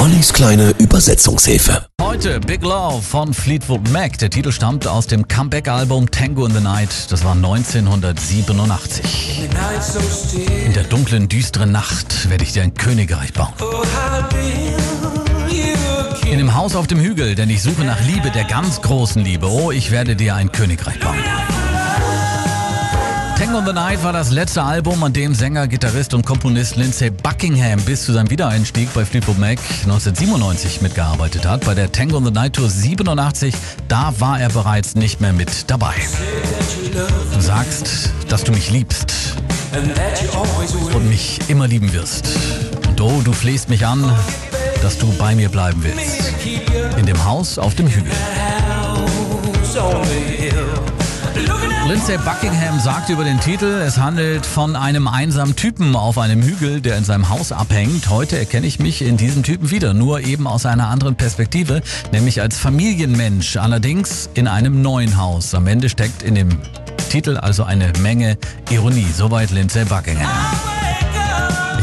Ollis kleine Übersetzungshilfe. Heute Big Love von Fleetwood Mac. Der Titel stammt aus dem Comeback-Album Tango in the Night. Das war 1987. In der dunklen, düsteren Nacht werde ich dir ein Königreich bauen. In dem Haus auf dem Hügel, denn ich suche nach Liebe, der ganz großen Liebe. Oh, ich werde dir ein Königreich bauen. Tango in the Night war das letzte Album, an dem Sänger, Gitarrist und Komponist Lindsay Buckingham bis zu seinem Wiedereinstieg bei Fleetwood Mac 1997 mitgearbeitet hat. Bei der Tango in the Night Tour 87, da war er bereits nicht mehr mit dabei. Du sagst, dass du mich liebst und mich immer lieben wirst. Und oh, du flehst mich an, dass du bei mir bleiben willst. In dem Haus auf dem Hügel. Lindsay Buckingham sagt über den Titel, es handelt von einem einsamen Typen auf einem Hügel, der in seinem Haus abhängt. Heute erkenne ich mich in diesem Typen wieder, nur eben aus einer anderen Perspektive, nämlich als Familienmensch, allerdings in einem neuen Haus. Am Ende steckt in dem Titel also eine Menge Ironie. Soweit Lindsay Buckingham.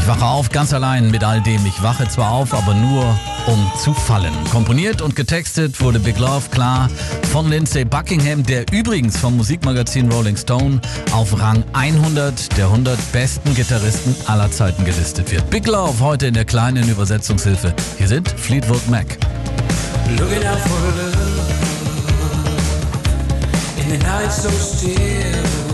Ich wache auf ganz allein mit all dem. Ich wache zwar auf, aber nur um zu fallen. Komponiert und getextet wurde Big Love klar von Lindsay Buckingham, der übrigens vom Musikmagazin Rolling Stone auf Rang 100 der 100 besten Gitarristen aller Zeiten gelistet wird. Big Love heute in der kleinen Übersetzungshilfe. Hier sind Fleetwood Mac. Looking out for love in the night so still.